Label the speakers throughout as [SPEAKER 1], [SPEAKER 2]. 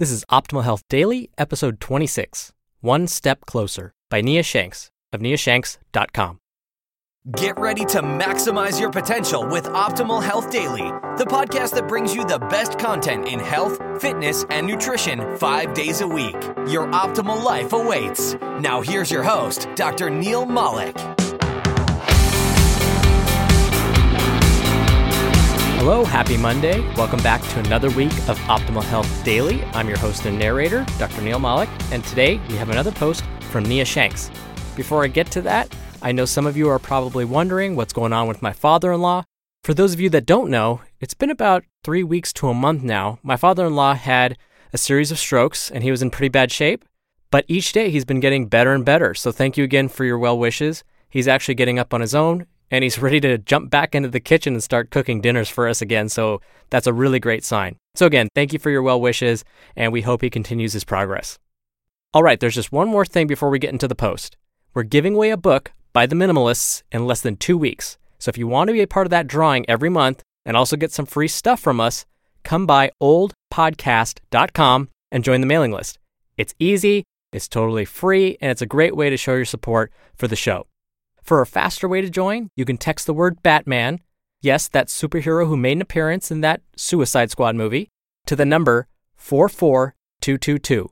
[SPEAKER 1] This is Optimal Health Daily, episode 26 One Step Closer by Nia Shanks of niashanks.com.
[SPEAKER 2] Get ready to maximize your potential with Optimal Health Daily, the podcast that brings you the best content in health, fitness, and nutrition five days a week. Your optimal life awaits. Now, here's your host, Dr. Neil Malik.
[SPEAKER 1] Hello, happy Monday. Welcome back to another week of Optimal Health Daily. I'm your host and narrator, Dr. Neil Malik, and today we have another post from Nia Shanks. Before I get to that, I know some of you are probably wondering what's going on with my father in law. For those of you that don't know, it's been about three weeks to a month now. My father in law had a series of strokes and he was in pretty bad shape, but each day he's been getting better and better. So thank you again for your well wishes. He's actually getting up on his own and he's ready to jump back into the kitchen and start cooking dinners for us again. So that's a really great sign. So, again, thank you for your well wishes, and we hope he continues his progress. All right, there's just one more thing before we get into the post. We're giving away a book by the Minimalists in less than two weeks. So, if you want to be a part of that drawing every month and also get some free stuff from us, come by oldpodcast.com and join the mailing list. It's easy, it's totally free, and it's a great way to show your support for the show. For a faster way to join, you can text the word Batman, yes, that superhero who made an appearance in that Suicide Squad movie, to the number 44222.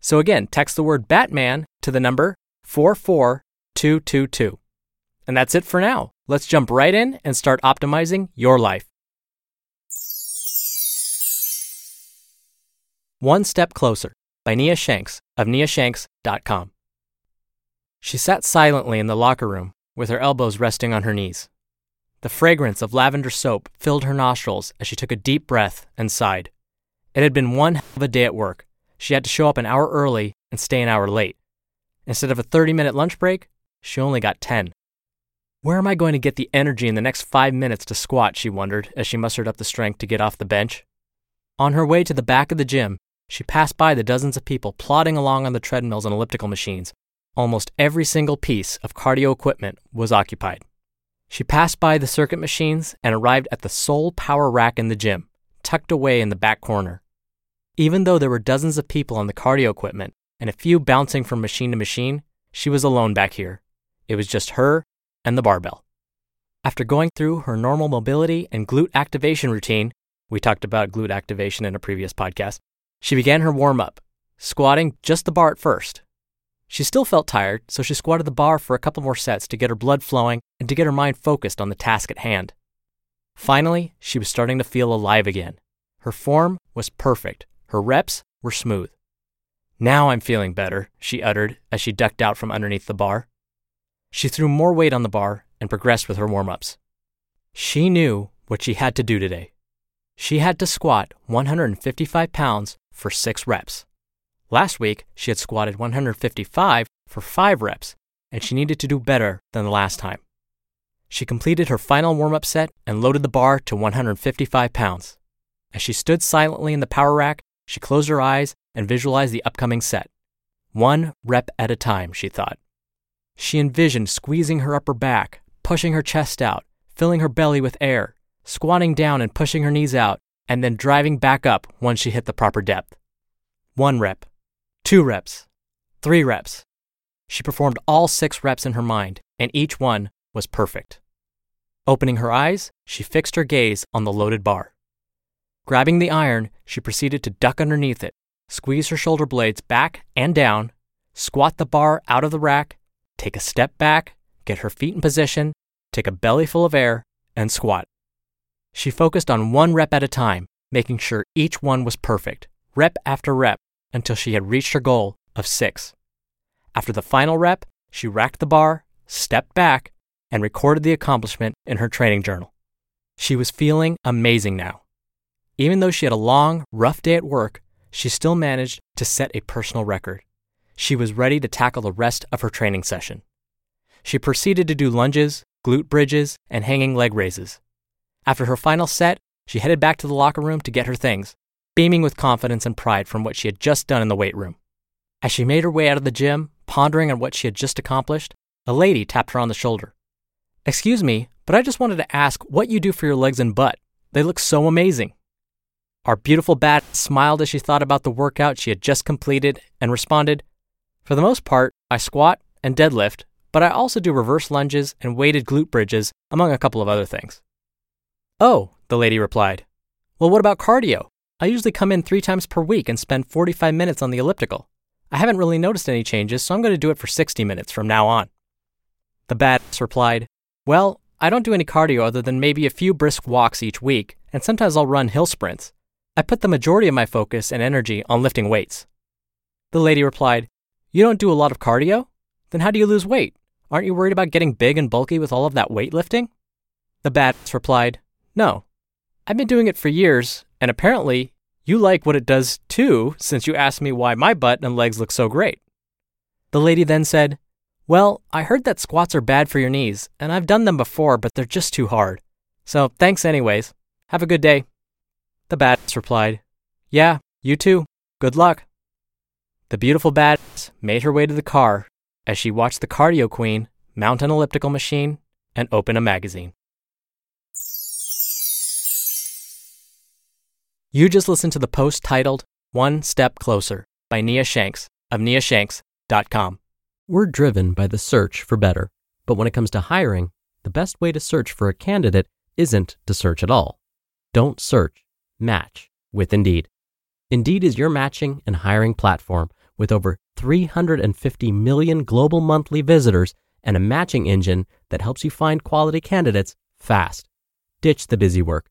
[SPEAKER 1] So again, text the word Batman to the number 44222. And that's it for now. Let's jump right in and start optimizing your life. One Step Closer by Nia Shanks of niashanks.com. She sat silently in the locker room with her elbows resting on her knees. The fragrance of lavender soap filled her nostrils as she took a deep breath and sighed. It had been one hell of a day at work. She had to show up an hour early and stay an hour late. Instead of a 30 minute lunch break, she only got 10. Where am I going to get the energy in the next five minutes to squat? she wondered as she mustered up the strength to get off the bench. On her way to the back of the gym, she passed by the dozens of people plodding along on the treadmills and elliptical machines. Almost every single piece of cardio equipment was occupied. She passed by the circuit machines and arrived at the sole power rack in the gym, tucked away in the back corner. Even though there were dozens of people on the cardio equipment and a few bouncing from machine to machine, she was alone back here. It was just her and the barbell. After going through her normal mobility and glute activation routine, we talked about glute activation in a previous podcast, she began her warm up, squatting just the bar at first. She still felt tired, so she squatted the bar for a couple more sets to get her blood flowing and to get her mind focused on the task at hand. Finally, she was starting to feel alive again. Her form was perfect, her reps were smooth. Now I'm feeling better, she uttered as she ducked out from underneath the bar. She threw more weight on the bar and progressed with her warm ups. She knew what she had to do today. She had to squat 155 pounds for six reps. Last week, she had squatted 155 for five reps, and she needed to do better than the last time. She completed her final warm up set and loaded the bar to 155 pounds. As she stood silently in the power rack, she closed her eyes and visualized the upcoming set. One rep at a time, she thought. She envisioned squeezing her upper back, pushing her chest out, filling her belly with air, squatting down and pushing her knees out, and then driving back up once she hit the proper depth. One rep, two reps, three reps. She performed all six reps in her mind, and each one was perfect. Opening her eyes, she fixed her gaze on the loaded bar. Grabbing the iron, she proceeded to duck underneath it, squeeze her shoulder blades back and down, squat the bar out of the rack, take a step back, get her feet in position, take a belly full of air, and squat. She focused on one rep at a time, making sure each one was perfect, rep after rep, until she had reached her goal of six. After the final rep, she racked the bar, stepped back, and recorded the accomplishment in her training journal. She was feeling amazing now. Even though she had a long, rough day at work, she still managed to set a personal record. She was ready to tackle the rest of her training session. She proceeded to do lunges, glute bridges, and hanging leg raises. After her final set, she headed back to the locker room to get her things, beaming with confidence and pride from what she had just done in the weight room. As she made her way out of the gym, pondering on what she had just accomplished, a lady tapped her on the shoulder. Excuse me, but I just wanted to ask what you do for your legs and butt. They look so amazing. Our beautiful bat smiled as she thought about the workout she had just completed and responded, For the most part, I squat and deadlift, but I also do reverse lunges and weighted glute bridges, among a couple of other things. Oh, the lady replied. Well, what about cardio? I usually come in three times per week and spend 45 minutes on the elliptical. I haven't really noticed any changes, so I'm going to do it for 60 minutes from now on. The badass replied, Well, I don't do any cardio other than maybe a few brisk walks each week, and sometimes I'll run hill sprints. I put the majority of my focus and energy on lifting weights. The lady replied, You don't do a lot of cardio? Then how do you lose weight? Aren't you worried about getting big and bulky with all of that weightlifting? The badass replied, No. I've been doing it for years, and apparently you like what it does too, since you asked me why my butt and legs look so great. The lady then said, Well, I heard that squats are bad for your knees, and I've done them before, but they're just too hard. So thanks, anyways. Have a good day. The badass replied, Yeah, you too. Good luck. The beautiful badass made her way to the car as she watched the cardio queen mount an elliptical machine and open a magazine. You just listened to the post titled One Step Closer by Nia Shanks of niashanks.com. We're driven by the search for better, but when it comes to hiring, the best way to search for a candidate isn't to search at all. Don't search, match with Indeed. Indeed is your matching and hiring platform with over 350 million global monthly visitors and a matching engine that helps you find quality candidates fast. Ditch the busy work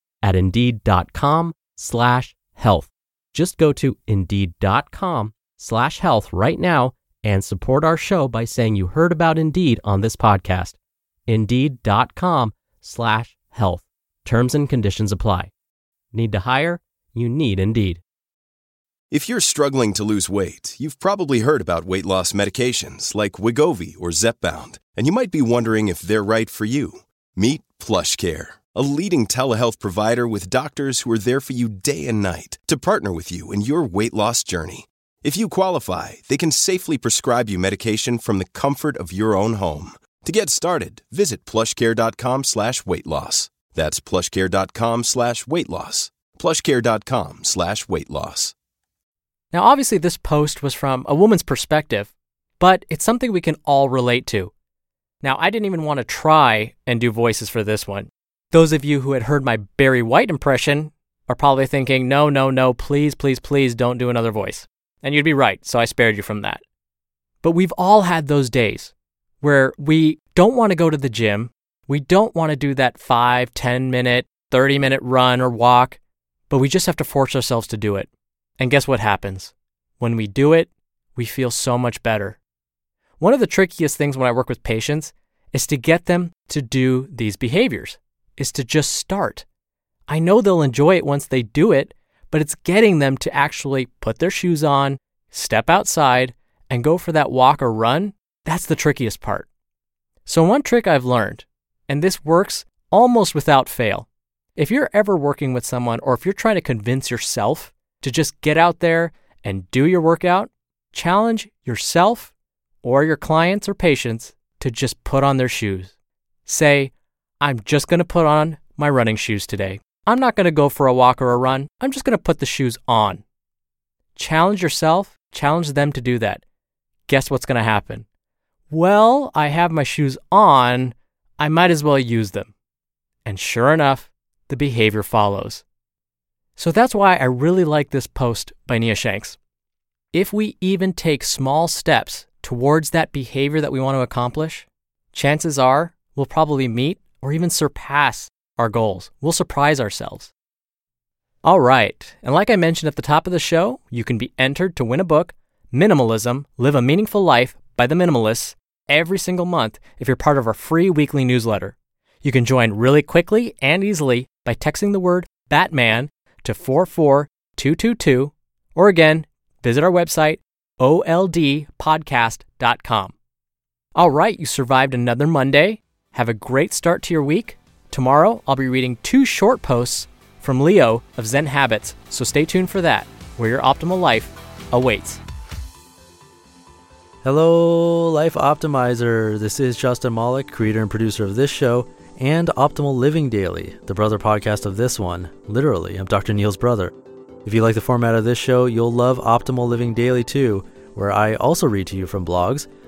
[SPEAKER 1] at indeed.com slash health. Just go to indeed.com slash health right now and support our show by saying you heard about Indeed on this podcast. Indeed.com slash health. Terms and conditions apply. Need to hire? You need Indeed.
[SPEAKER 3] If you're struggling to lose weight, you've probably heard about weight loss medications like Wegovy or Zepbound, and you might be wondering if they're right for you. Meet PlushCare a leading telehealth provider with doctors who are there for you day and night to partner with you in your weight loss journey. If you qualify, they can safely prescribe you medication from the comfort of your own home. To get started, visit plushcare.com slash weight loss. That's plushcare.com slash weight loss. Plushcare.com slash weight loss.
[SPEAKER 1] Now, obviously, this post was from a woman's perspective, but it's something we can all relate to. Now, I didn't even want to try and do voices for this one those of you who had heard my Barry White impression are probably thinking, no, no, no, please, please, please don't do another voice. And you'd be right, so I spared you from that. But we've all had those days where we don't want to go to the gym. We don't want to do that 5, 10 minute, 30 minute run or walk, but we just have to force ourselves to do it. And guess what happens? When we do it, we feel so much better. One of the trickiest things when I work with patients is to get them to do these behaviors is to just start. I know they'll enjoy it once they do it, but it's getting them to actually put their shoes on, step outside, and go for that walk or run. That's the trickiest part. So, one trick I've learned, and this works almost without fail. If you're ever working with someone or if you're trying to convince yourself to just get out there and do your workout, challenge yourself or your clients or patients to just put on their shoes. Say, I'm just going to put on my running shoes today. I'm not going to go for a walk or a run. I'm just going to put the shoes on. Challenge yourself, challenge them to do that. Guess what's going to happen? Well, I have my shoes on. I might as well use them. And sure enough, the behavior follows. So that's why I really like this post by Nia Shanks. If we even take small steps towards that behavior that we want to accomplish, chances are we'll probably meet or even surpass our goals. We'll surprise ourselves. All right, and like I mentioned at the top of the show, you can be entered to win a book, Minimalism Live a Meaningful Life by the Minimalists, every single month if you're part of our free weekly newsletter. You can join really quickly and easily by texting the word Batman to 44222, or again, visit our website, oldpodcast.com. All right, you survived another Monday. Have a great start to your week. Tomorrow, I'll be reading two short posts from Leo of Zen Habits, so stay tuned for that, where your optimal life awaits.
[SPEAKER 4] Hello, Life Optimizer. This is Justin Malik, creator and producer of this show and Optimal Living Daily, the brother podcast of this one. Literally, I'm Dr. Neil's brother. If you like the format of this show, you'll love Optimal Living Daily too, where I also read to you from blogs,